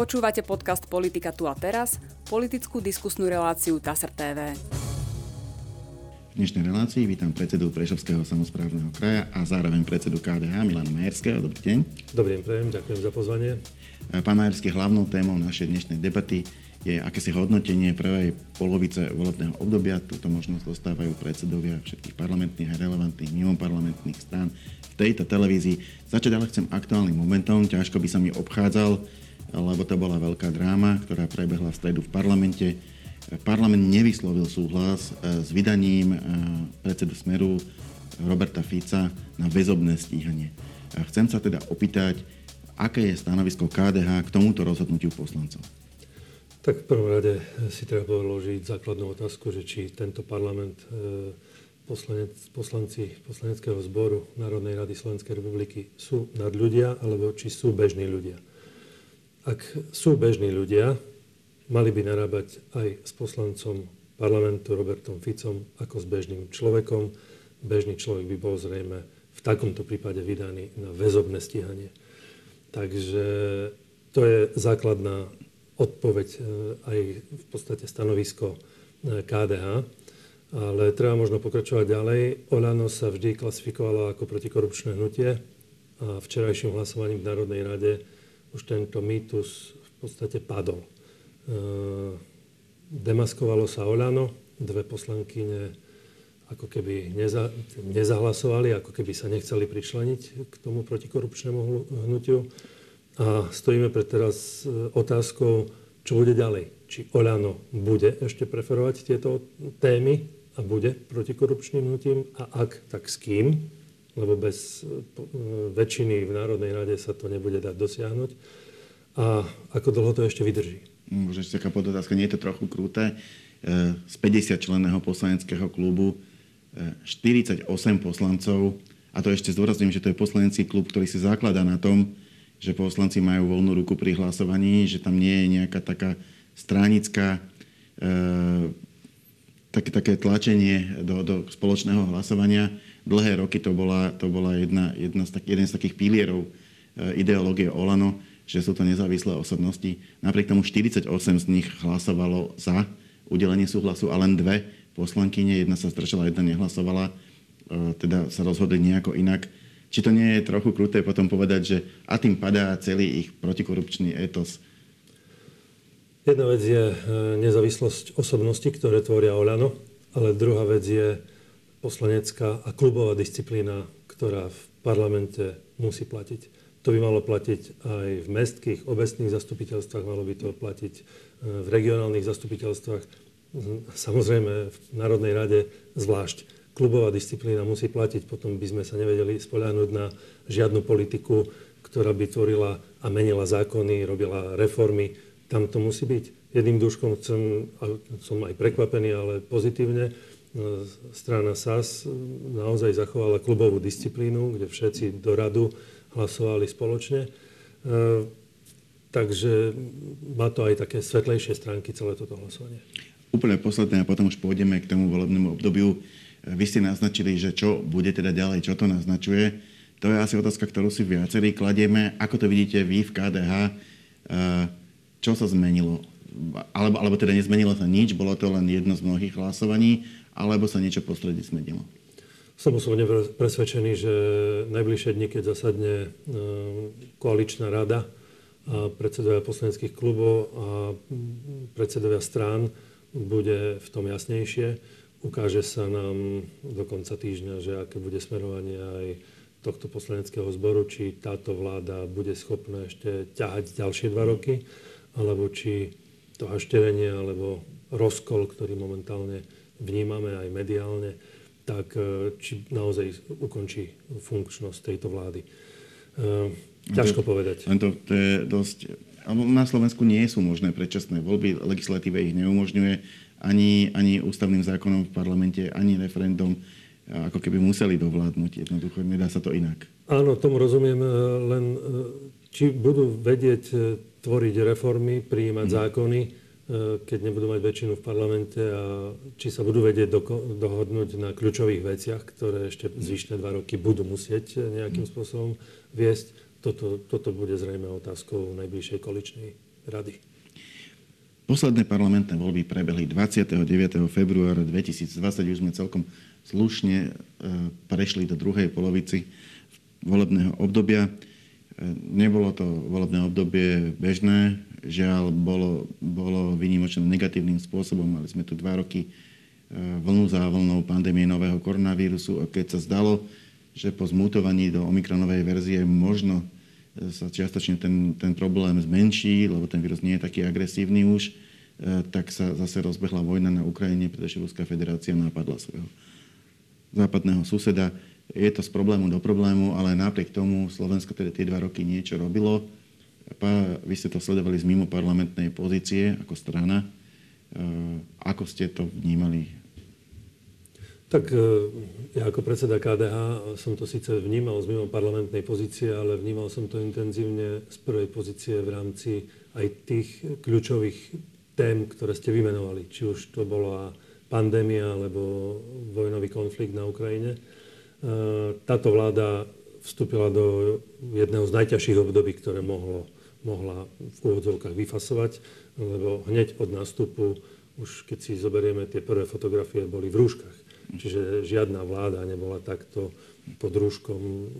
Počúvate podcast Politika tu a teraz, politickú diskusnú reláciu TASR TV. V dnešnej relácii vítam predsedu Prešovského samozprávneho kraja a zároveň predsedu KDH Milana Majerského. Dobrý deň. Dobrý deň, prejem, ďakujem za pozvanie. Pán Majerský, hlavnou témou našej dnešnej debaty je akési hodnotenie prvej polovice volebného obdobia. Túto možnosť dostávajú predsedovia všetkých parlamentných a relevantných mimoparlamentných strán v tejto televízii. Začať ale chcem aktuálnym momentom. Ťažko by sa mi obchádzal, lebo to bola veľká dráma, ktorá prebehla v stredu v parlamente. Parlament nevyslovil súhlas e, s vydaním e, predsedu Smeru Roberta Fica na väzobné stíhanie. Chcem sa teda opýtať, aké je stanovisko KDH k tomuto rozhodnutiu poslancov. Tak v prvom rade si treba položiť základnú otázku, že či tento parlament, e, poslanec, poslanci poslaneckého zboru Národnej rady Slovenskej republiky sú nad ľudia, alebo či sú bežní ľudia. Ak sú bežní ľudia, mali by narábať aj s poslancom parlamentu Robertom Ficom ako s bežným človekom. Bežný človek by bol zrejme v takomto prípade vydaný na väzobné stíhanie. Takže to je základná odpoveď e, aj v podstate stanovisko e, KDH. Ale treba možno pokračovať ďalej. Olano sa vždy klasifikovalo ako protikorupčné hnutie a včerajším hlasovaním v Národnej rade už tento mýtus v podstate padol. E, demaskovalo sa Olano, dve poslankyne ako keby neza, nezahlasovali, ako keby sa nechceli pričleniť k tomu protikorupčnému hnutiu. A stojíme pred teraz e, otázkou, čo bude ďalej. Či Oľano bude ešte preferovať tieto témy a bude protikorupčným hnutím a ak, tak s kým, lebo bez e, e, väčšiny v Národnej rade sa to nebude dať dosiahnuť. A ako dlho to ešte vydrží? Možno ešte taká podotázka, nie je to trochu krúte. Z 50 členného poslaneckého klubu 48 poslancov, a to ešte zdôrazňujem, že to je poslanecký klub, ktorý si zakladá na tom, že poslanci majú voľnú ruku pri hlasovaní, že tam nie je nejaká taká stranická e, také, také tlačenie do, do spoločného hlasovania. Dlhé roky to bola, to bola jedna, jedna z tak, jeden z takých pilierov e, ideológie Olano, že sú to nezávislé osobnosti. Napriek tomu 48 z nich hlasovalo za udelenie súhlasu a len dve poslankyne, jedna sa zdržala, jedna nehlasovala, e, teda sa rozhodli nejako inak. Či to nie je trochu kruté potom povedať, že a tým padá celý ich protikorupčný étos? Jedna vec je e, nezávislosť osobností, ktoré tvoria Oľano, ale druhá vec je poslanecká a klubová disciplína, ktorá v parlamente musí platiť. To by malo platiť aj v mestských, obecných zastupiteľstvách, malo by to platiť e, v regionálnych zastupiteľstvách, samozrejme v Národnej rade zvlášť klubová disciplína musí platiť, potom by sme sa nevedeli spoľahnúť na žiadnu politiku, ktorá by tvorila a menila zákony, robila reformy. Tam to musí byť. Jedným duškom chcem, som aj prekvapený, ale pozitívne, strana SAS naozaj zachovala klubovú disciplínu, kde všetci do radu hlasovali spoločne. E, takže má to aj také svetlejšie stránky celé toto hlasovanie. Úplne posledné a potom už pôjdeme k tomu volebnému obdobiu. Vy ste naznačili, že čo bude teda ďalej, čo to naznačuje. To je asi otázka, ktorú si viacerí kladieme. Ako to vidíte vy v KDH? Čo sa zmenilo? Alebo, alebo teda nezmenilo sa nič, bolo to len jedno z mnohých hlasovaní, alebo sa niečo prostredí zmenilo? Som osobne presvedčený, že najbližšie dni, keď zasadne eh, koaličná rada a predsedovia poslaneckých klubov a predsedovia strán, bude v tom jasnejšie Ukáže sa nám do konca týždňa, že aké bude smerovanie aj tohto poslaneckého zboru, či táto vláda bude schopná ešte ťahať ďalšie dva roky, alebo či to hašterenie alebo rozkol, ktorý momentálne vnímame aj mediálne, tak e, či naozaj ukončí funkčnosť tejto vlády. E, ťažko to, povedať. To, to je dosť... Na Slovensku nie sú možné predčasné voľby, legislatíve ich neumožňuje ani, ani ústavným zákonom v parlamente, ani referendum ako keby museli dovládnuť. Jednoducho nedá sa to inak. Áno, tomu rozumiem, e, len či budú vedieť tvoriť reformy, prijímať mm. zákony, keď nebudú mať väčšinu v parlamente a či sa budú vedieť do, dohodnúť na kľúčových veciach, ktoré ešte zvyšné dva roky budú musieť nejakým mm. spôsobom viesť. Toto, toto bude zrejme otázkou najbližšej koaličnej rady. Posledné parlamentné voľby prebehli 29. februára 2020. Už sme celkom slušne e, prešli do druhej polovici volebného obdobia. E, nebolo to volebné obdobie bežné, žiaľ, bolo, bolo vynimočné negatívnym spôsobom. Mali sme tu dva roky e, vlnu za vlnou pandémie nového koronavírusu a keď sa zdalo, že po zmutovaní do omikronovej verzie možno sa čiastočne ten, ten problém zmenší, lebo ten vírus nie je taký agresívny už, e, tak sa zase rozbehla vojna na Ukrajine, pretože Ruská federácia napadla svojho západného suseda. Je to z problému do problému, ale napriek tomu Slovensko teda tie dva roky niečo robilo. Vy ste to sledovali z mimo parlamentnej pozície ako strana. E, ako ste to vnímali tak e, ja ako predseda KDH som to síce vnímal z mimo parlamentnej pozície, ale vnímal som to intenzívne z prvej pozície v rámci aj tých kľúčových tém, ktoré ste vymenovali. Či už to bola pandémia alebo vojnový konflikt na Ukrajine. E, táto vláda vstúpila do jedného z najťažších období, ktoré mohlo, mohla v úvodzovkách vyfasovať, lebo hneď od nástupu, už keď si zoberieme tie prvé fotografie, boli v rúškach Čiže žiadna vláda nebola takto pod rúškom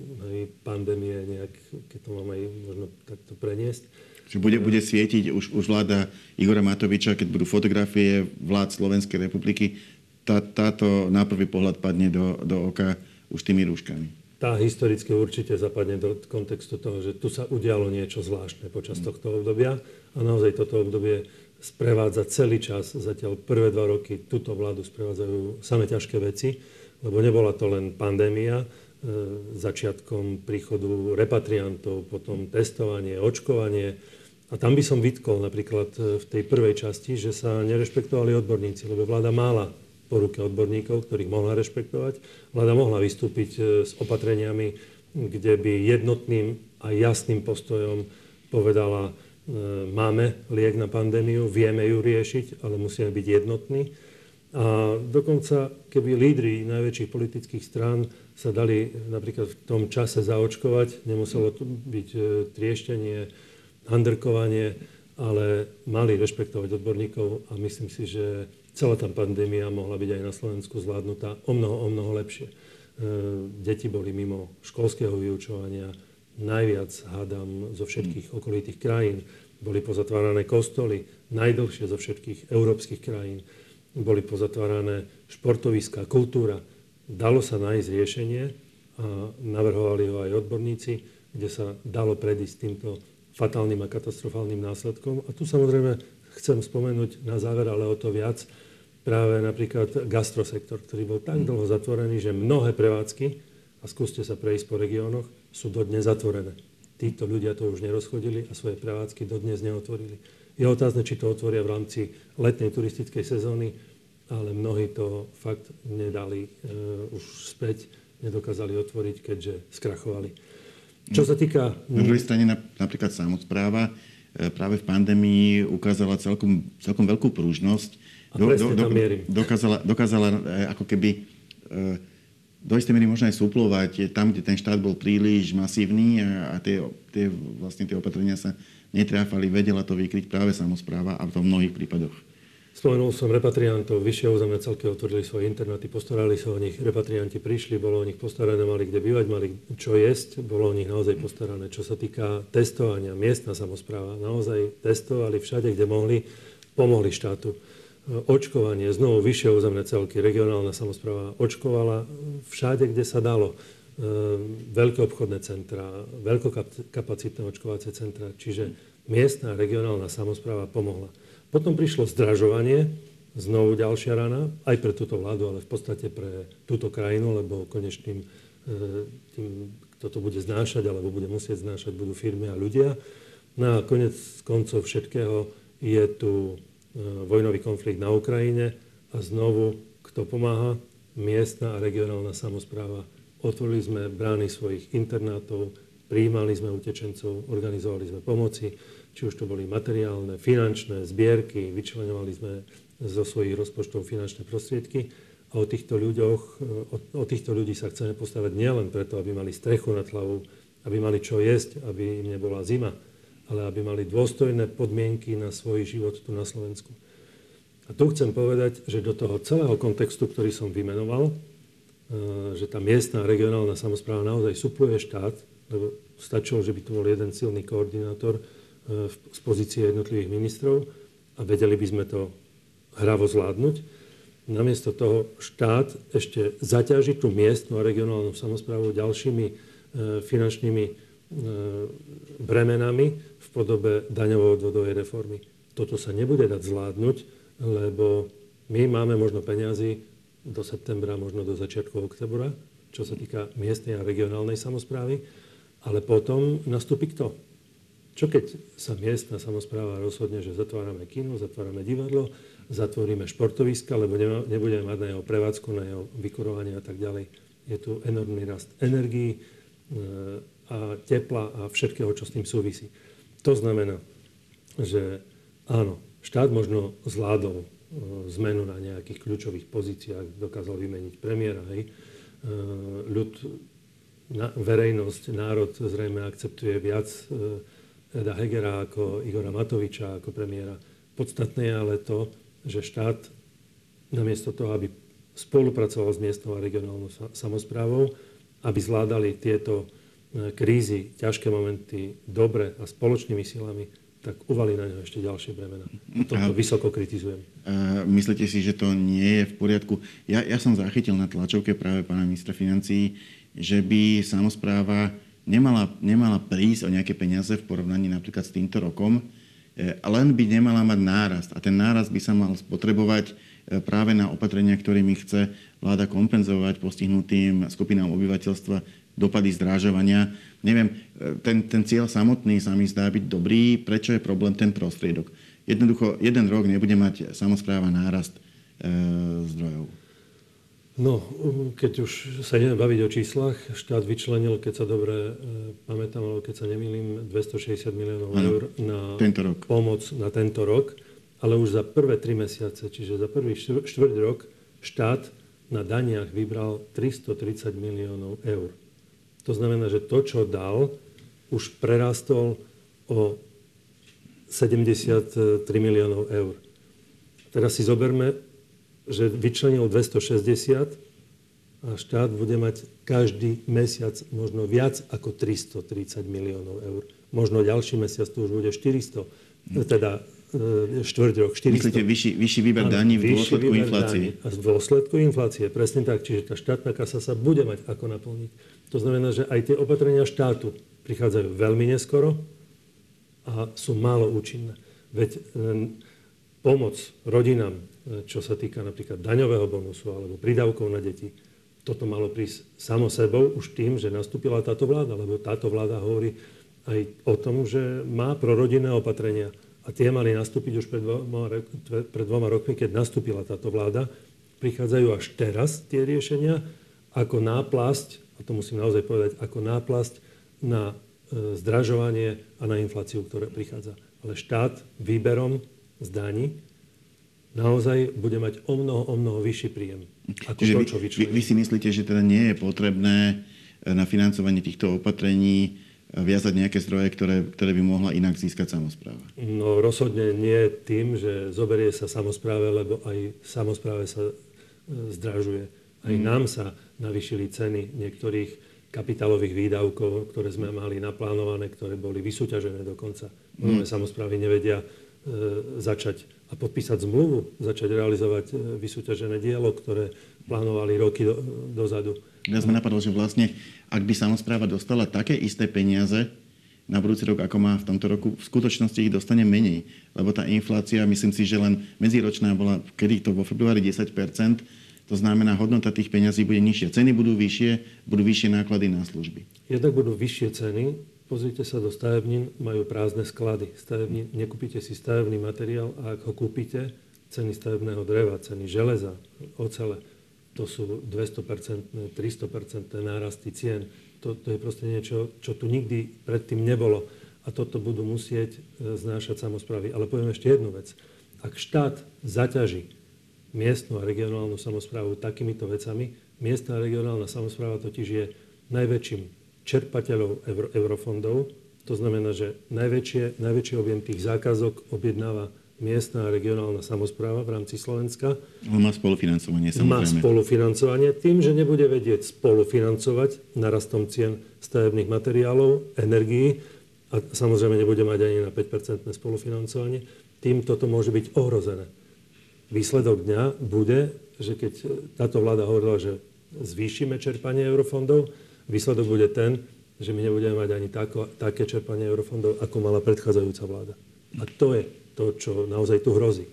pandémie nejak, keď to mám možno takto preniesť. Čiže bude, bude svietiť už, už vláda Igora Matoviča, keď budú fotografie vlád Slovenskej republiky, tá, táto na prvý pohľad padne do, do oka už tými rúškami. Tá historicky určite zapadne do kontextu toho, že tu sa udialo niečo zvláštne počas tohto obdobia a naozaj toto obdobie sprevádza celý čas, zatiaľ prvé dva roky túto vládu sprevádzajú same ťažké veci, lebo nebola to len pandémia, e, začiatkom príchodu repatriantov, potom testovanie, očkovanie. A tam by som vytkol napríklad e, v tej prvej časti, že sa nerešpektovali odborníci, lebo vláda mala po ruke odborníkov, ktorých mohla rešpektovať. Vláda mohla vystúpiť e, s opatreniami, kde by jednotným a jasným postojom povedala, E, máme liek na pandémiu, vieme ju riešiť, ale musíme byť jednotní. A dokonca, keby lídry najväčších politických strán sa dali napríklad v tom čase zaočkovať, nemuselo to byť e, trieštenie, handrkovanie, ale mali rešpektovať odborníkov a myslím si, že celá tá pandémia mohla byť aj na Slovensku zvládnutá o mnoho, o mnoho lepšie. E, deti boli mimo školského vyučovania, najviac, hádam, zo všetkých okolitých krajín. Boli pozatvárané kostoly, najdlhšie zo všetkých európskych krajín. Boli pozatvárané športoviska, kultúra. Dalo sa nájsť riešenie a navrhovali ho aj odborníci, kde sa dalo predísť týmto fatálnym a katastrofálnym následkom. A tu samozrejme chcem spomenúť na záver, ale o to viac, práve napríklad gastrosektor, ktorý bol tak dlho zatvorený, že mnohé prevádzky, a skúste sa prejsť po regiónoch, sú dodnes zatvorené. Títo ľudia to už nerozchodili a svoje prevádzky dodnes neotvorili. Je otázne, či to otvoria v rámci letnej turistickej sezóny, ale mnohí to fakt nedali uh, už späť, nedokázali otvoriť, keďže skrachovali. Čo sa týka... Na druhej strane napríklad samozpráva e, práve v pandémii ukázala celkom, celkom veľkú prúžnosť. Do, do, do, dokázala, dokázala e, ako keby do istej miery možno aj suplovať tam, kde ten štát bol príliš masívny a, a tie, tie, vlastne tie opatrenia sa netráfali, vedela to vykryť práve samozpráva a to v mnohých prípadoch. Spomenul som repatriantov, vyššie územné celky otvorili svoje internáty, postarali sa o nich, repatrianti prišli, bolo o nich postarané, mali kde bývať, mali čo jesť, bolo o nich naozaj postarané. Čo sa týka testovania, miestna samozpráva naozaj testovali všade, kde mohli, pomohli štátu očkovanie, znovu vyššie územné celky, regionálna samozpráva očkovala všade, kde sa dalo. E, veľké obchodné centra, veľkokapacitné očkovacie centra, čiže miestna regionálna samozpráva pomohla. Potom prišlo zdražovanie, znovu ďalšia rana, aj pre túto vládu, ale v podstate pre túto krajinu, lebo konečným e, tým, kto to bude znášať, alebo bude musieť znášať, budú firmy a ľudia. No a konec koncov všetkého je tu vojnový konflikt na Ukrajine a znovu, kto pomáha? Miestna a regionálna samozpráva. Otvorili sme brány svojich internátov, prijímali sme utečencov, organizovali sme pomoci, či už to boli materiálne, finančné, zbierky, vyčlenovali sme zo svojich rozpočtov finančné prostriedky a o týchto, ľuďoch, o, o týchto ľudí sa chceme postavať nielen preto, aby mali strechu nad hlavou, aby mali čo jesť, aby im nebola zima, ale aby mali dôstojné podmienky na svoj život tu na Slovensku. A tu chcem povedať, že do toho celého kontextu, ktorý som vymenoval, e, že tá miestna a regionálna samozpráva naozaj supluje štát, lebo stačilo, že by tu bol jeden silný koordinátor e, z pozície jednotlivých ministrov a vedeli by sme to hravo zvládnuť. Namiesto toho štát ešte zaťaží tú miestnu a regionálnu samozprávu ďalšími e, finančnými bremenami v podobe daňovo-odvodovej reformy. Toto sa nebude dať zvládnuť, lebo my máme možno peniazy do septembra, možno do začiatku oktobra, čo sa týka miestnej a regionálnej samozprávy, ale potom nastúpi kto? Čo keď sa miestna samozpráva rozhodne, že zatvárame kino, zatvárame divadlo, zatvoríme športoviska, lebo nebudeme mať na jeho prevádzku, na jeho vykurovanie a tak ďalej. Je tu enormný rast energií e, a tepla a všetkého, čo s tým súvisí. To znamená, že áno, Štát možno zvládol e, zmenu na nejakých kľúčových pozíciách, dokázal vymeniť premiéra, hej. E, ľud, verejnosť, národ zrejme akceptuje viac e, Eda Hegera ako Igora Matoviča ako premiéra. Podstatné je ale to, že štát namiesto toho, aby spolupracoval s miestnou a regionálnou samozprávou, aby zvládali tieto krízy, ťažké momenty dobre a spoločnými silami, tak uvali na ňo ešte ďalšie bremena. Toto vysoko kritizujem. A myslíte si, že to nie je v poriadku? Ja, ja som zachytil na tlačovke práve pána ministra financí, že by samozpráva nemala, nemala prísť o nejaké peniaze v porovnaní napríklad s týmto rokom, e, len by nemala mať nárast. A ten nárast by sa mal spotrebovať e, práve na opatrenia, ktorými chce vláda kompenzovať postihnutým skupinám obyvateľstva dopady zdrážovania neviem, e, ten, ten cieľ samotný sa mi zdá byť dobrý. Prečo je problém ten prostriedok? Jednoducho, jeden rok nebude mať samozpráva nárast e, zdrojov. No, keď už sa ideme baviť o číslach, štát vyčlenil, keď sa dobre e, pamätám, alebo keď sa nemýlim, 260 miliónov ano, eur na tento rok. pomoc na tento rok, ale už za prvé tri mesiace, čiže za prvý štvrť rok, štát na daniach vybral 330 miliónov eur. To znamená, že to, čo dal, už prerastol o 73 miliónov eur. Teraz si zoberme, že vyčlenil 260 a štát bude mať každý mesiac možno viac ako 330 miliónov eur. Možno ďalší mesiac to už bude 400, teda e, štvrť rok, 400. Myslíte vyšší, vyšší výber daní v dôsledku inflácie? A v dôsledku inflácie, presne tak. Čiže tá štátna kasa sa bude mať ako naplniť. To znamená, že aj tie opatrenia štátu prichádzajú veľmi neskoro a sú málo účinné. Veď pomoc rodinám, e, čo sa týka napríklad daňového bonusu alebo prídavkov na deti, toto malo prísť samo sebou už tým, že nastúpila táto vláda, lebo táto vláda hovorí aj o tom, že má prorodinné opatrenia. A tie mali nastúpiť už pred dvoma, pred dvoma rokmi, keď nastúpila táto vláda. Prichádzajú až teraz tie riešenia ako náplasť a to musím naozaj povedať, ako náplasť na e, zdražovanie a na infláciu, ktorá prichádza. Ale štát výberom z daní naozaj bude mať o mnoho, o mnoho vyšší príjem. Ako Čiže to, čo vy, vy, vy si myslíte, že teda nie je potrebné e, na financovanie týchto opatrení e, viazať nejaké zdroje, ktoré, ktoré by mohla inak získať samozpráva? No rozhodne nie tým, že zoberie sa samozpráve, lebo aj samozpráve sa zdražuje. Aj mm. nám sa navýšili ceny niektorých kapitálových výdavkov, ktoré sme mali naplánované, ktoré boli vysúťažené dokonca. Mnohé mm. samozprávy nevedia e, začať a podpísať zmluvu, začať realizovať e, vysúťažené dielo, ktoré plánovali roky do, dozadu. Ja sme napadlo, že vlastne, ak by samozpráva dostala také isté peniaze na budúci rok, ako má v tomto roku, v skutočnosti ich dostane menej. Lebo tá inflácia, myslím si, že len medziročná bola, kedy to vo februári 10 to znamená, hodnota tých peňazí bude nižšia. Ceny budú vyššie, budú vyššie náklady na služby. Jednak budú vyššie ceny. Pozrite sa do stavebnín, majú prázdne sklady. Stavební, nekúpite si stavebný materiál a ak ho kúpite, ceny stavebného dreva, ceny železa, ocele, to sú 200%, 300% nárasty cien. To, to je proste niečo, čo tu nikdy predtým nebolo. A toto budú musieť e, znášať samozprávy. Ale poviem ešte jednu vec. Ak štát zaťaží miestnu a regionálnu samozprávu takýmito vecami. Miestna a regionálna samozpráva totiž je najväčším čerpateľom euro, eurofondov To znamená, že najväčšie, najväčší objem tých zákazok objednáva miestna a regionálna samozpráva v rámci Slovenska. On má spolufinancovanie, samozrejme. Má spolufinancovanie. Tým, že nebude vedieť spolufinancovať narastom cien stavebných materiálov, energií a samozrejme nebude mať ani na 5% spolufinancovanie, tým toto môže byť ohrozené. Výsledok dňa bude, že keď táto vláda hovorila, že zvýšime čerpanie eurofondov, výsledok bude ten, že my nebudeme mať ani tako, také čerpanie eurofondov, ako mala predchádzajúca vláda. A to je to, čo naozaj tu hrozí.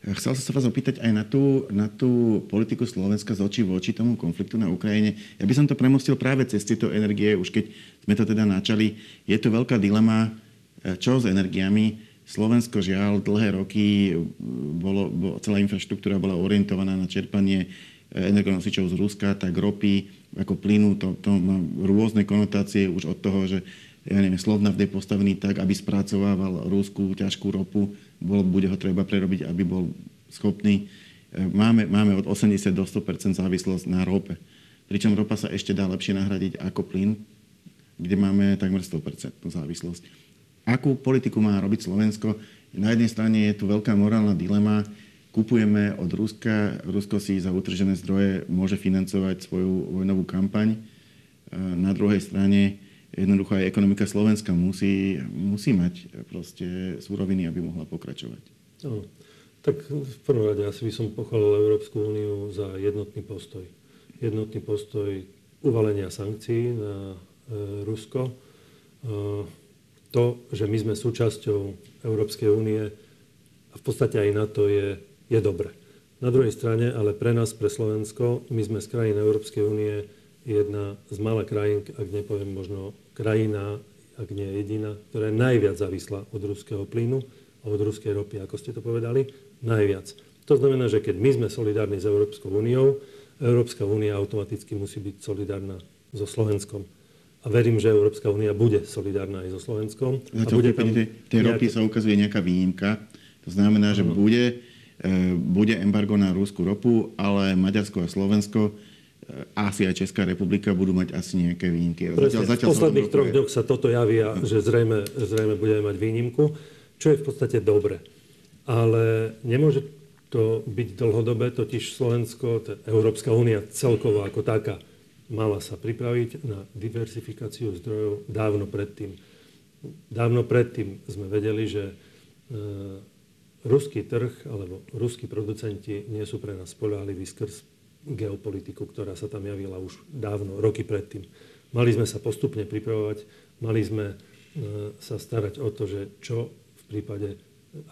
Chcel som sa vás opýtať aj na tú, na tú politiku Slovenska z očí voči tomu konfliktu na Ukrajine. Ja by som to premostil práve cez tieto energie, už keď sme to teda načali. Je tu veľká dilema, eh, čo s energiami. Slovensko žiaľ dlhé roky, bolo, bolo, celá infraštruktúra bola orientovaná na čerpanie eh, energonosičov z Ruska, tak ropy ako plynu, to, to má rôzne konotácie už od toho, že ja neviem, Slovnaft je postavený tak, aby spracovával rúskú ťažkú ropu, bol, bude ho treba prerobiť, aby bol schopný. E, máme, máme od 80 do 100% závislosť na rope. Pričom ropa sa ešte dá lepšie nahradiť ako plyn, kde máme takmer 100 závislosť. Akú politiku má robiť Slovensko? Na jednej strane je tu veľká morálna dilema. Kupujeme od Ruska, Rusko si za utržené zdroje môže financovať svoju vojnovú kampaň. Na druhej strane jednoducho aj ekonomika Slovenska musí, musí mať proste súroviny, aby mohla pokračovať. No, tak v prvom rade asi by som pochválil Európsku úniu za jednotný postoj. Jednotný postoj uvalenia sankcií na e, Rusko. E, to, že my sme súčasťou Európskej únie a v podstate aj na to je, je dobre. Na druhej strane, ale pre nás, pre Slovensko, my sme z krajín Európskej únie jedna z malých krajín, ak nepoviem možno krajina, ak nie jediná, ktorá je najviac závislá od ruského plynu a od ruskej ropy, ako ste to povedali, najviac. To znamená, že keď my sme solidárni s Európskou úniou, Európska únia automaticky musí byť solidárna so Slovenskom. A verím, že Európska únia bude solidárna aj so Slovenskom. a bude tam tej, tej ropy nejaké... sa ukazuje nejaká výnimka. To znamená, že bude, e, bude embargo na rúskú ropu, ale Maďarsko a Slovensko asi aj Česká republika budú mať asi nejaké výnimky. Zatiaľ, zatiaľ v posledných troch dňoch sa toto javí, a že zrejme, zrejme budeme mať výnimku, čo je v podstate dobre. Ale nemôže to byť dlhodobé, totiž Slovensko, Európska únia celkovo ako taká, mala sa pripraviť na diversifikáciu zdrojov dávno predtým. Dávno predtým sme vedeli, že e, ruský trh alebo ruskí producenti nie sú pre nás spolahliví skrz geopolitiku, ktorá sa tam javila už dávno, roky predtým. Mali sme sa postupne pripravovať, mali sme e, sa starať o to, že čo v prípade,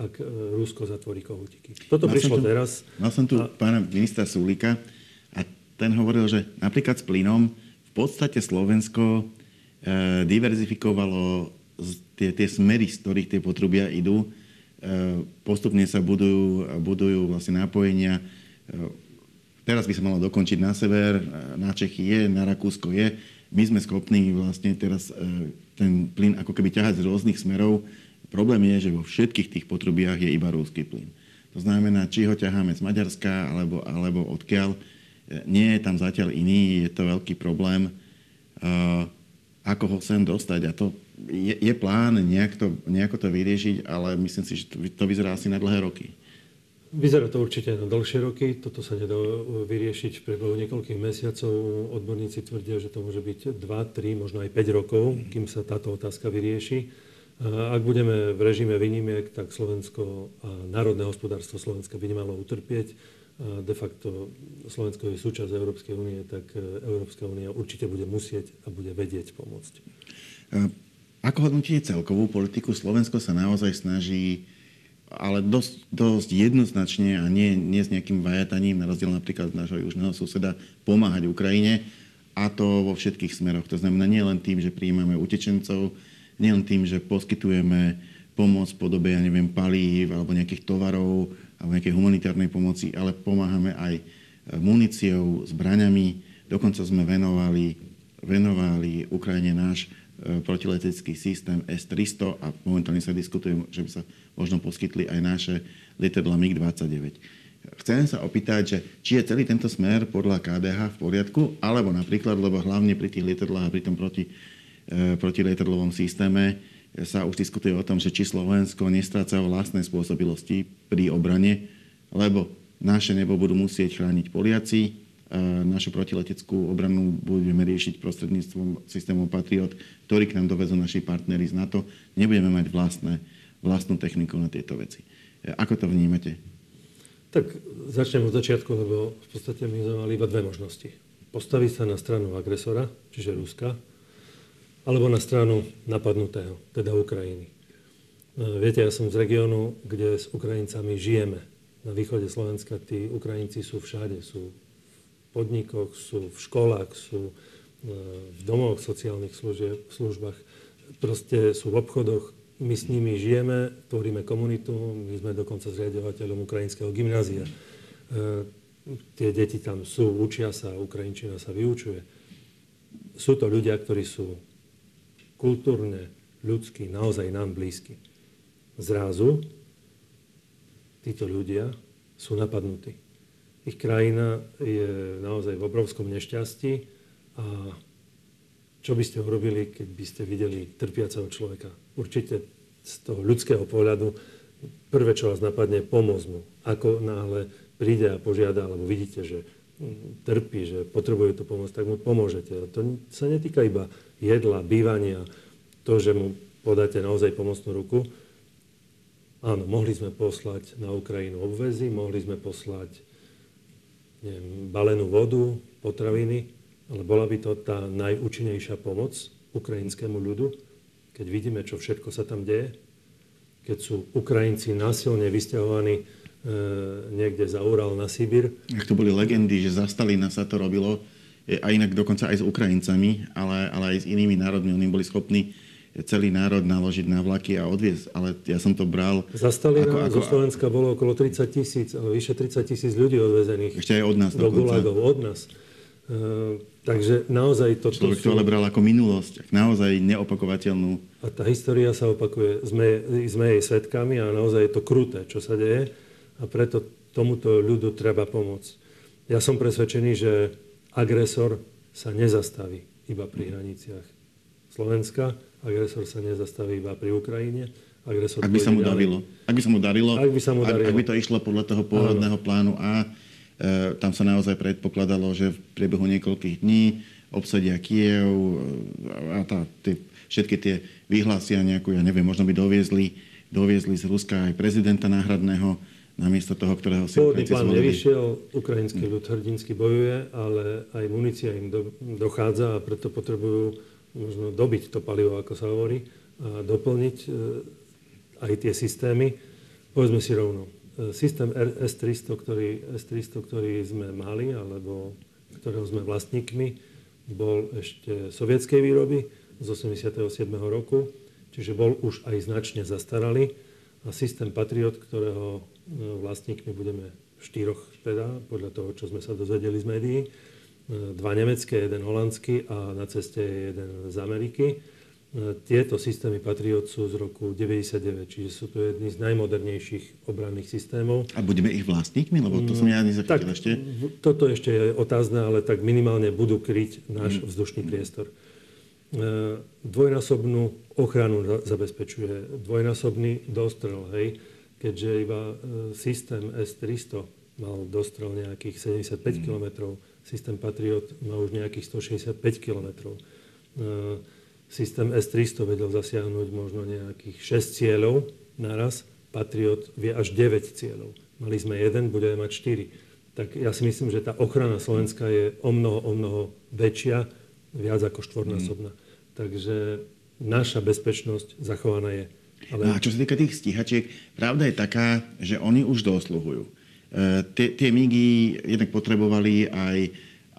ak e, Rusko zatvorí kohutiky. Toto mal prišlo tu, teraz. Mal som tu a... pána ministra Sulika ten hovoril, že napríklad s plynom v podstate Slovensko e, diverzifikovalo tie, tie smery, z ktorých tie potrubia idú. E, postupne sa budujú, budujú vlastne nápojenia e, Teraz by sa malo dokončiť na sever, na Čechy je, na Rakúsko je. My sme schopní vlastne teraz e, ten plyn ako keby ťahať z rôznych smerov. Problém je, že vo všetkých tých potrubiach je iba rúský plyn. To znamená, či ho ťaháme z Maďarska alebo, alebo odkiaľ, e, nie je tam zatiaľ iný, je to veľký problém, e, ako ho sem dostať. A to je, je plán nejak to, nejako to vyriešiť, ale myslím si, že to, vyzerá asi na dlhé roky. Vyzerá to určite na dlhšie roky. Toto sa nedá vyriešiť v priebehu niekoľkých mesiacov. Odborníci tvrdia, že to môže byť 2, 3, možno aj 5 rokov, kým sa táto otázka vyrieši. Ak budeme v režime výnimiek, tak Slovensko a národné hospodárstvo Slovenska by nemalo utrpieť. De facto Slovensko je súčasť Európskej únie, tak Európska únia určite bude musieť a bude vedieť pomôcť. Ako hodnotíte celkovú politiku? Slovensko sa naozaj snaží ale dosť, dosť jednoznačne a nie, nie s nejakým vajataním, na rozdiel napríklad nášho južného suseda, pomáhať Ukrajine a to vo všetkých smeroch. To znamená nie len tým, že prijímame utečencov, nie len tým, že poskytujeme pomoc v podobe, ja neviem, palív alebo nejakých tovarov alebo nejakej humanitárnej pomoci, ale pomáhame aj muníciou, zbraňami. Dokonca sme venovali, venovali Ukrajine náš e, protiletecký systém S-300 a momentálne sa diskutuje, že by sa možno poskytli aj naše lietadla MiG-29. Chcem sa opýtať, že či je celý tento smer podľa KDH v poriadku, alebo napríklad, lebo hlavne pri tých lietadlách a pri tom proti, e, systéme sa už diskutuje o tom, že či Slovensko nestráca vlastné spôsobilosti pri obrane, lebo naše nebo budú musieť chrániť Poliaci, našu protileteckú obranu budeme riešiť prostredníctvom systému Patriot, ktorý k nám dovezú naši partnery z NATO. Nebudeme mať vlastné, vlastnú techniku na tieto veci. Ako to vnímate? Tak začnem od začiatku, lebo v podstate my sme mali iba dve možnosti. Postaviť sa na stranu agresora, čiže Ruska, alebo na stranu napadnutého, teda Ukrajiny. Viete, ja som z regiónu, kde s Ukrajincami žijeme. Na východe Slovenska tí Ukrajinci sú všade. Sú podnikoch, sú v školách, sú e, v domoch sociálnych služieb, službách, proste sú v obchodoch. My s nimi žijeme, tvoríme komunitu, my sme dokonca zriadovateľom ukrajinského gymnázia. E, tie deti tam sú, učia sa, ukrajinčina sa vyučuje. Sú to ľudia, ktorí sú kultúrne, ľudskí, naozaj nám blízky. Zrazu títo ľudia sú napadnutí ich krajina je naozaj v obrovskom nešťastí a čo by ste urobili, keď by ste videli trpiaceho človeka? Určite z toho ľudského pohľadu prvé, čo vás napadne, pomôcť mu. Ako náhle príde a požiada, alebo vidíte, že trpí, že potrebuje tú pomoc, tak mu pomôžete. To sa netýka iba jedla, bývania, to, že mu podáte naozaj pomocnú ruku. Áno, mohli sme poslať na Ukrajinu obvezy, mohli sme poslať neviem, balenú vodu, potraviny, ale bola by to tá najúčinnejšia pomoc ukrajinskému ľudu, keď vidíme, čo všetko sa tam deje, keď sú Ukrajinci násilne vysťahovaní niekde za Ural na Sibír. Ak to boli legendy, že za Stalina sa to robilo, a inak dokonca aj s Ukrajincami, ale, ale aj s inými národmi. Oni boli schopní celý národ naložiť na vlaky a odviezť. Ale ja som to bral... Za Stalina ako, ako, zo Slovenska bolo okolo 30 tisíc, vyše 30 tisíc ľudí odvezených. Ešte aj od nás. Do Gulagov, od nás. Uh, takže naozaj to... Človek to ale bral ako minulosť, naozaj neopakovateľnú. A tá história sa opakuje. Sme, sme jej svetkami a naozaj je to kruté, čo sa deje. A preto tomuto ľudu treba pomôcť. Ja som presvedčený, že agresor sa nezastaví iba pri hraniciach Slovenska, Agresor sa nezastaví iba pri Ukrajine. Agresor ak by sa mu darilo. Ak by sa mu darilo. Ak by, sa mu darilo. Ak, ak by to išlo podľa toho pôvodného plánu A, e, tam sa naozaj predpokladalo, že v priebehu niekoľkých dní obsadia Kiev e, a tá, tie, všetky tie vyhlásia nejakú, ja neviem, možno by doviezli, doviezli z Ruska aj prezidenta náhradného, namiesto toho, ktorého si Pôvodný plán zvolili. nevyšiel, ukrajinský ľud hrdinsky bojuje, ale aj munícia im do, dochádza a preto potrebujú možno dobiť to palivo, ako sa hovorí, a doplniť e, aj tie systémy. Povedzme si rovno, e, systém S-300, ktorý, S-300, ktorý sme mali, alebo ktorého sme vlastníkmi, bol ešte sovietskej výroby z 87. roku, čiže bol už aj značne zastaralý. A systém Patriot, ktorého vlastníkmi budeme štyroch, teda, podľa toho, čo sme sa dozvedeli z médií, dva nemecké, jeden holandský a na ceste je jeden z Ameriky. Tieto systémy Patriot sú z roku 99, čiže sú to jedny z najmodernejších obranných systémov. A budeme ich vlastníkmi? Lebo to som ja nezachytil ešte. Toto ešte je otázne, ale tak minimálne budú kryť náš mm. vzdušný priestor. E, dvojnásobnú ochranu zabezpečuje, dvojnásobný dostrel, hej, keďže iba e, systém S-300 mal dostrel nejakých 75 mm. km, Systém Patriot má už nejakých 165 km. E, systém S-300 vedel zasiahnuť možno nejakých 6 cieľov naraz. Patriot vie až 9 cieľov. Mali sme jeden, budeme mať 4. Tak ja si myslím, že tá ochrana Slovenska je o mnoho, o mnoho väčšia, viac ako štvornásobná. Mm. Takže naša bezpečnosť zachovaná je. Ale... No a čo sa týka tých stíhačiek, pravda je taká, že oni už dosluhujú. E, tie, tie MIGy jednak potrebovali aj,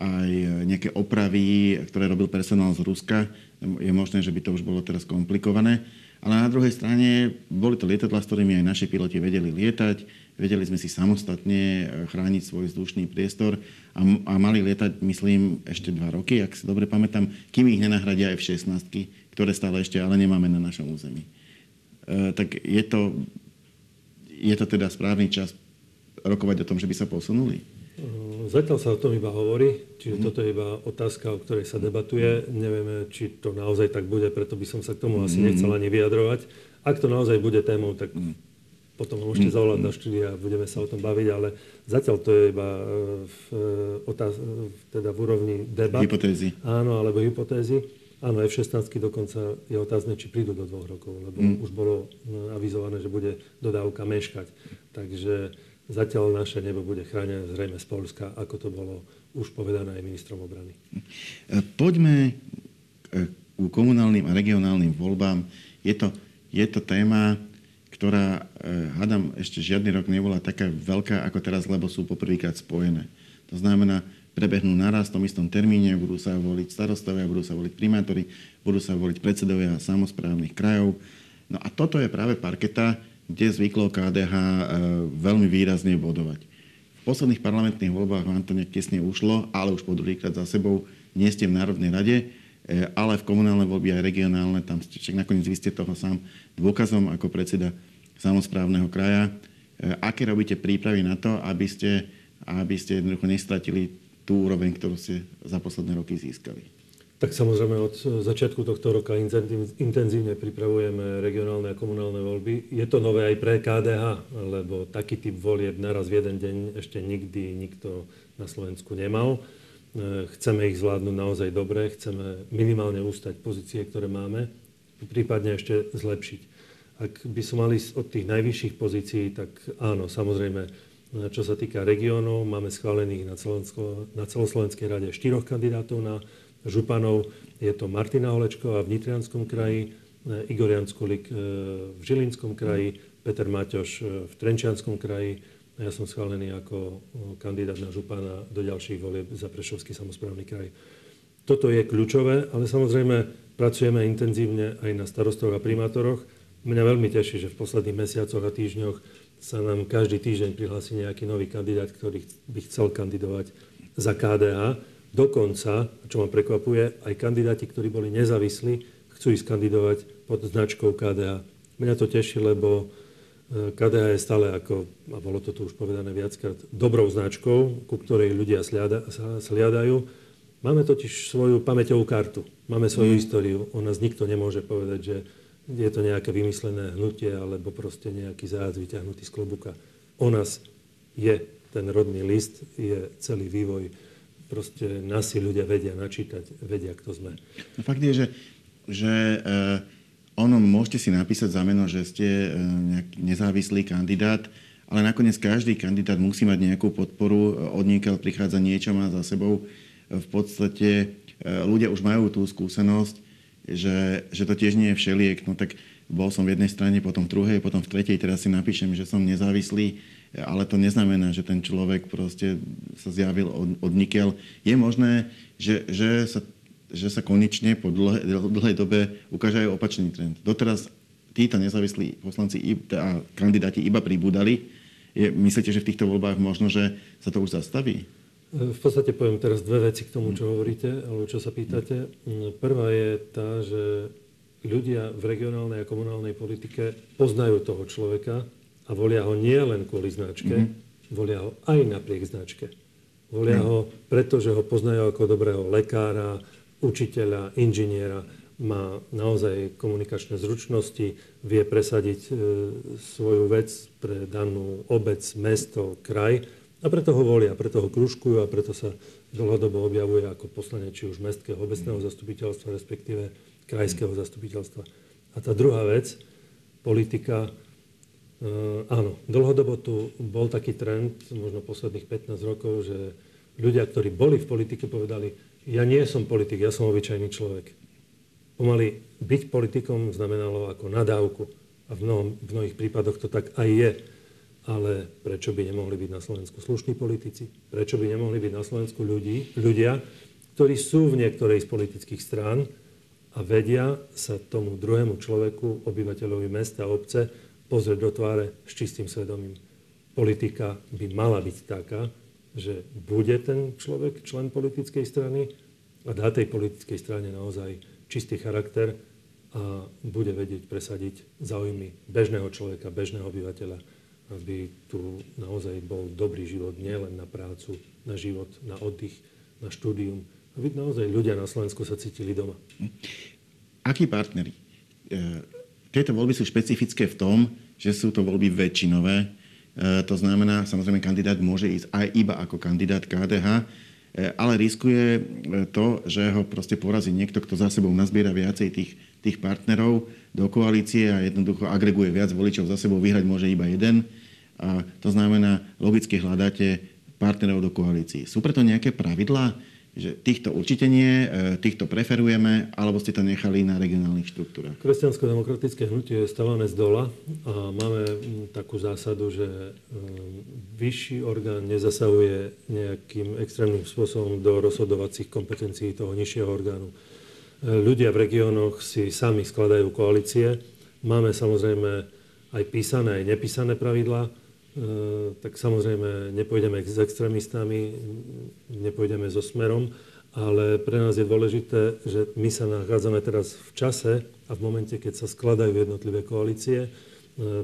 aj nejaké opravy, ktoré robil personál z Ruska. Je možné, že by to už bolo teraz komplikované. Ale na druhej strane boli to lietadla, s ktorými aj naši piloti vedeli lietať. Vedeli sme si samostatne chrániť svoj vzdušný priestor a, a mali lietať, myslím, ešte dva roky, ak si dobre pamätám, kým ich nenahradia aj v 16 ktoré stále ešte ale nemáme na našom území. E, tak je to, je to teda správny čas rokovať o tom, že by sa posunuli? Zatiaľ sa o tom iba hovorí, čiže mm. toto je iba otázka, o ktorej sa debatuje. Nevieme, či to naozaj tak bude, preto by som sa k tomu asi nechcel ani vyjadrovať. Ak to naozaj bude témou, tak mm. potom môžete zavolať na štúdia a budeme sa o tom baviť, ale zatiaľ to je iba e, v, otáz, teda v úrovni debat. Hypotézy. Áno, alebo hypotézy. Áno, F-16 dokonca je otázne, či prídu do dvoch rokov, lebo mm. už bolo avizované, že bude dodávka meškať. Takže Zatiaľ naše nebo bude chránené zrejme z Polska, ako to bolo už povedané aj ministrom obrany. Poďme k komunálnym a regionálnym voľbám. Je to, je to téma, ktorá, e, hádam, ešte žiadny rok nebola taká veľká ako teraz, lebo sú poprvýkrát spojené. To znamená, prebehnú naraz v tom istom termíne, budú sa voliť starostovia, budú sa voliť primátori, budú sa voliť predsedovia samozprávnych krajov. No a toto je práve parketa, kde zvyklo KDH e, veľmi výrazne bodovať. V posledných parlamentných voľbách vám to tesne ušlo, ale už po druhýkrát za sebou nie ste v Národnej rade, e, ale v komunálne voľby aj regionálne, tam ste, však nakoniec vy ste toho sám dôkazom ako predseda samozprávneho kraja. E, aké robíte prípravy na to, aby ste, aby ste jednoducho nestratili tú úroveň, ktorú ste za posledné roky získali? Tak samozrejme od začiatku tohto roka intenzívne pripravujeme regionálne a komunálne voľby. Je to nové aj pre KDH, lebo taký typ volieb naraz v jeden deň ešte nikdy nikto na Slovensku nemal. E, chceme ich zvládnuť naozaj dobre, chceme minimálne ústať pozície, ktoré máme, prípadne ešte zlepšiť. Ak by som mali od tých najvyšších pozícií, tak áno, samozrejme, čo sa týka regiónov, máme schválených na, celoslovenskej rade štyroch kandidátov na županov. Je to Martina Holečková v Nitrianskom kraji, e, Igor Janskulik e, v Žilinskom kraji, Peter Maťoš e, v Trenčianskom kraji. Ja som schválený ako kandidát na župana do ďalších volieb za Prešovský samozprávny kraj. Toto je kľúčové, ale samozrejme pracujeme intenzívne aj na starostoch a primátoroch. Mňa veľmi teší, že v posledných mesiacoch a týždňoch sa nám každý týždeň prihlási nejaký nový kandidát, ktorý by chcel kandidovať za KDH Dokonca, čo ma prekvapuje, aj kandidáti, ktorí boli nezávislí, chcú ísť kandidovať pod značkou KDH. Mňa to teší, lebo e, KDH je stále ako, a bolo to tu už povedané viackrát, dobrou značkou, ku ktorej ľudia sliadajú. Máme totiž svoju pamäťovú kartu, máme svoju mm. históriu. O nás nikto nemôže povedať, že je to nejaké vymyslené hnutie alebo proste nejaký zájazd vyťahnutý z klobuka. O nás je ten rodný list, je celý vývoj proste nás si ľudia vedia načítať, vedia, kto sme. No fakt je, že, že uh, ono, môžete si napísať za meno, že ste uh, nejaký nezávislý kandidát, ale nakoniec každý kandidát musí mať nejakú podporu, od niekiaľ prichádza niečo, má za sebou. V podstate ľudia už majú tú skúsenosť, že, že to tiež nie je všeliek. No tak bol som v jednej strane, potom v druhej, potom v tretej, teraz si napíšem, že som nezávislý ale to neznamená, že ten človek proste sa zjavil od, od nikel. Je možné, že, že, sa, že sa konečne po dlhej, dlhej dobe ukáže aj opačný trend. Doteraz títo nezávislí poslanci a kandidáti iba pribúdali. Je, myslíte, že v týchto voľbách možno, že sa to už zastaví? V podstate poviem teraz dve veci k tomu, čo hovoríte, alebo čo sa pýtate. Prvá je tá, že ľudia v regionálnej a komunálnej politike poznajú toho človeka, a volia ho nie len kvôli značke, mm-hmm. volia ho aj napriek značke. Volia mm. ho, pretože ho poznajú ako dobrého lekára, učiteľa, inžiniera, má naozaj komunikačné zručnosti, vie presadiť e, svoju vec pre danú obec, mesto, kraj a preto ho volia, preto ho kružkujú a preto sa dlhodobo objavuje ako poslanec či už mestského obecného zastupiteľstva, respektíve krajského zastupiteľstva. A tá druhá vec, politika, Uh, áno, dlhodobo tu bol taký trend, možno posledných 15 rokov, že ľudia, ktorí boli v politike, povedali, ja nie som politik, ja som obyčajný človek. Pomaly byť politikom znamenalo ako nadávku. A v, mnohom, v mnohých prípadoch to tak aj je. Ale prečo by nemohli byť na Slovensku slušní politici? Prečo by nemohli byť na Slovensku ľudí, ľudia, ktorí sú v niektorej z politických strán a vedia sa tomu druhému človeku, obyvateľovi mesta a obce, pozrieť do tváre s čistým svedomím. Politika by mala byť taká, že bude ten človek člen politickej strany a dá tej politickej strane naozaj čistý charakter a bude vedieť presadiť záujmy bežného človeka, bežného obyvateľa. Aby tu naozaj bol dobrý život nielen na prácu, na život, na oddych, na štúdium, aby naozaj ľudia na Slovensku sa cítili doma. Akí partneri? E, tieto voľby sú špecifické v tom, že sú to voľby väčšinové. E, to znamená, samozrejme, kandidát môže ísť aj iba ako kandidát KDH, e, ale riskuje to, že ho proste porazí niekto, kto za sebou nazbiera viacej tých, tých partnerov do koalície a jednoducho agreguje viac voličov za sebou, vyhrať môže iba jeden. A to znamená, logicky hľadáte partnerov do koalícií. Sú preto nejaké pravidlá, že týchto určite nie, e, týchto preferujeme, alebo ste to nechali na regionálnych štruktúrach? Kresťansko-demokratické hnutie je stavané z dola a máme takú zásadu, že e, vyšší orgán nezasahuje nejakým extrémnym spôsobom do rozhodovacích kompetencií toho nižšieho orgánu. E, ľudia v regiónoch si sami skladajú koalície. Máme samozrejme aj písané, aj nepísané pravidlá, tak samozrejme nepôjdeme s extrémistami, nepôjdeme so smerom, ale pre nás je dôležité, že my sa nachádzame teraz v čase a v momente, keď sa skladajú jednotlivé koalície, e,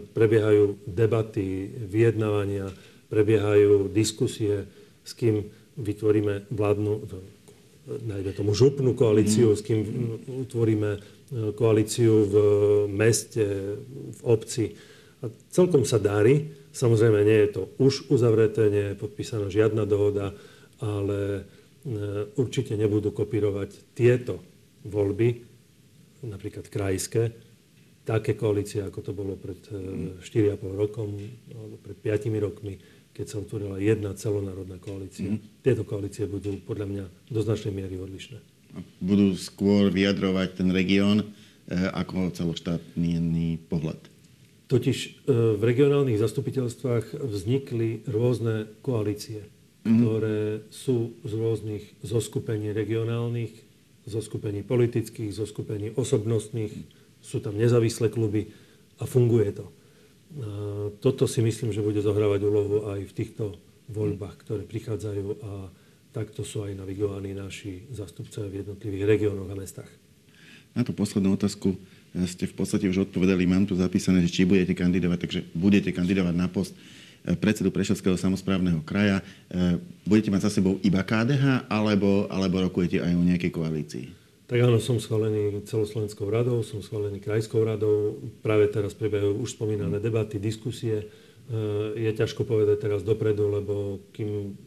prebiehajú debaty, vyjednávania, prebiehajú diskusie, s kým vytvoríme vládnu, najmä tomu župnú koalíciu, mm. s kým utvoríme koalíciu v meste, v obci. A celkom sa darí. Samozrejme, nie je to už uzavreté, nie je podpísaná žiadna dohoda, ale e, určite nebudú kopírovať tieto voľby, napríklad krajské, také koalície, ako to bolo pred 4,5 e, rokom alebo pred 5 rokmi, keď sa utvorila jedna celonárodná koalícia. Mm. Tieto koalície budú podľa mňa do značnej miery odlišné budú skôr vyjadrovať ten región e, ako celoštátny pohľad. Totiž e, v regionálnych zastupiteľstvách vznikli rôzne koalície, mm-hmm. ktoré sú z rôznych zoskupení regionálnych, zoskupení politických, zoskupení osobnostných, sú tam nezávislé kluby a funguje to. A toto si myslím, že bude zohrávať úlohu aj v týchto voľbách, ktoré prichádzajú a takto sú aj navigovaní naši zastupcovia v jednotlivých regiónoch a mestách. Na tú poslednú otázku ste v podstate už odpovedali. Mám tu zapísané, že či budete kandidovať, takže budete kandidovať na post eh, predsedu Prešovského samozprávneho kraja. Eh, budete mať za sebou iba KDH, alebo, alebo rokujete aj o nejakej koalícii? Tak áno, som schválený celoslovenskou radou, som schválený krajskou radou. Práve teraz prebiehajú už spomínané debaty, diskusie je ťažko povedať teraz dopredu, lebo kým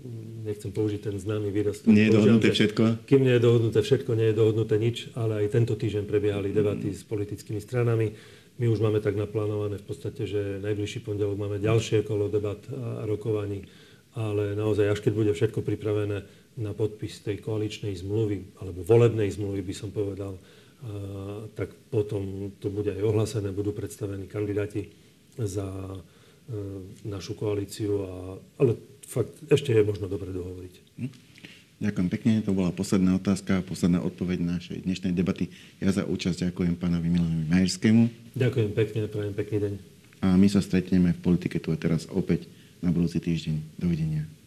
nechcem použiť ten známy výraz... Nie je dohodnuté všetko? Kým nie je dohodnuté všetko, nie je dohodnuté nič, ale aj tento týždeň prebiehali debaty s politickými stranami. My už máme tak naplánované v podstate, že najbližší pondelok máme ďalšie kolo debat a rokovaní, ale naozaj až keď bude všetko pripravené na podpis tej koaličnej zmluvy, alebo volebnej zmluvy by som povedal, tak potom to bude aj ohlásené, budú predstavení kandidáti za našu koalíciu, a, ale fakt ešte je možno dobre dohovoriť. Hm. Ďakujem pekne, to bola posledná otázka, posledná odpoveď našej dnešnej debaty. Ja za účasť ďakujem pánovi Milanovi Majerskému. Ďakujem pekne, prajem pekný deň. A my sa stretneme v politike tu a teraz opäť na budúci týždeň. Dovidenia.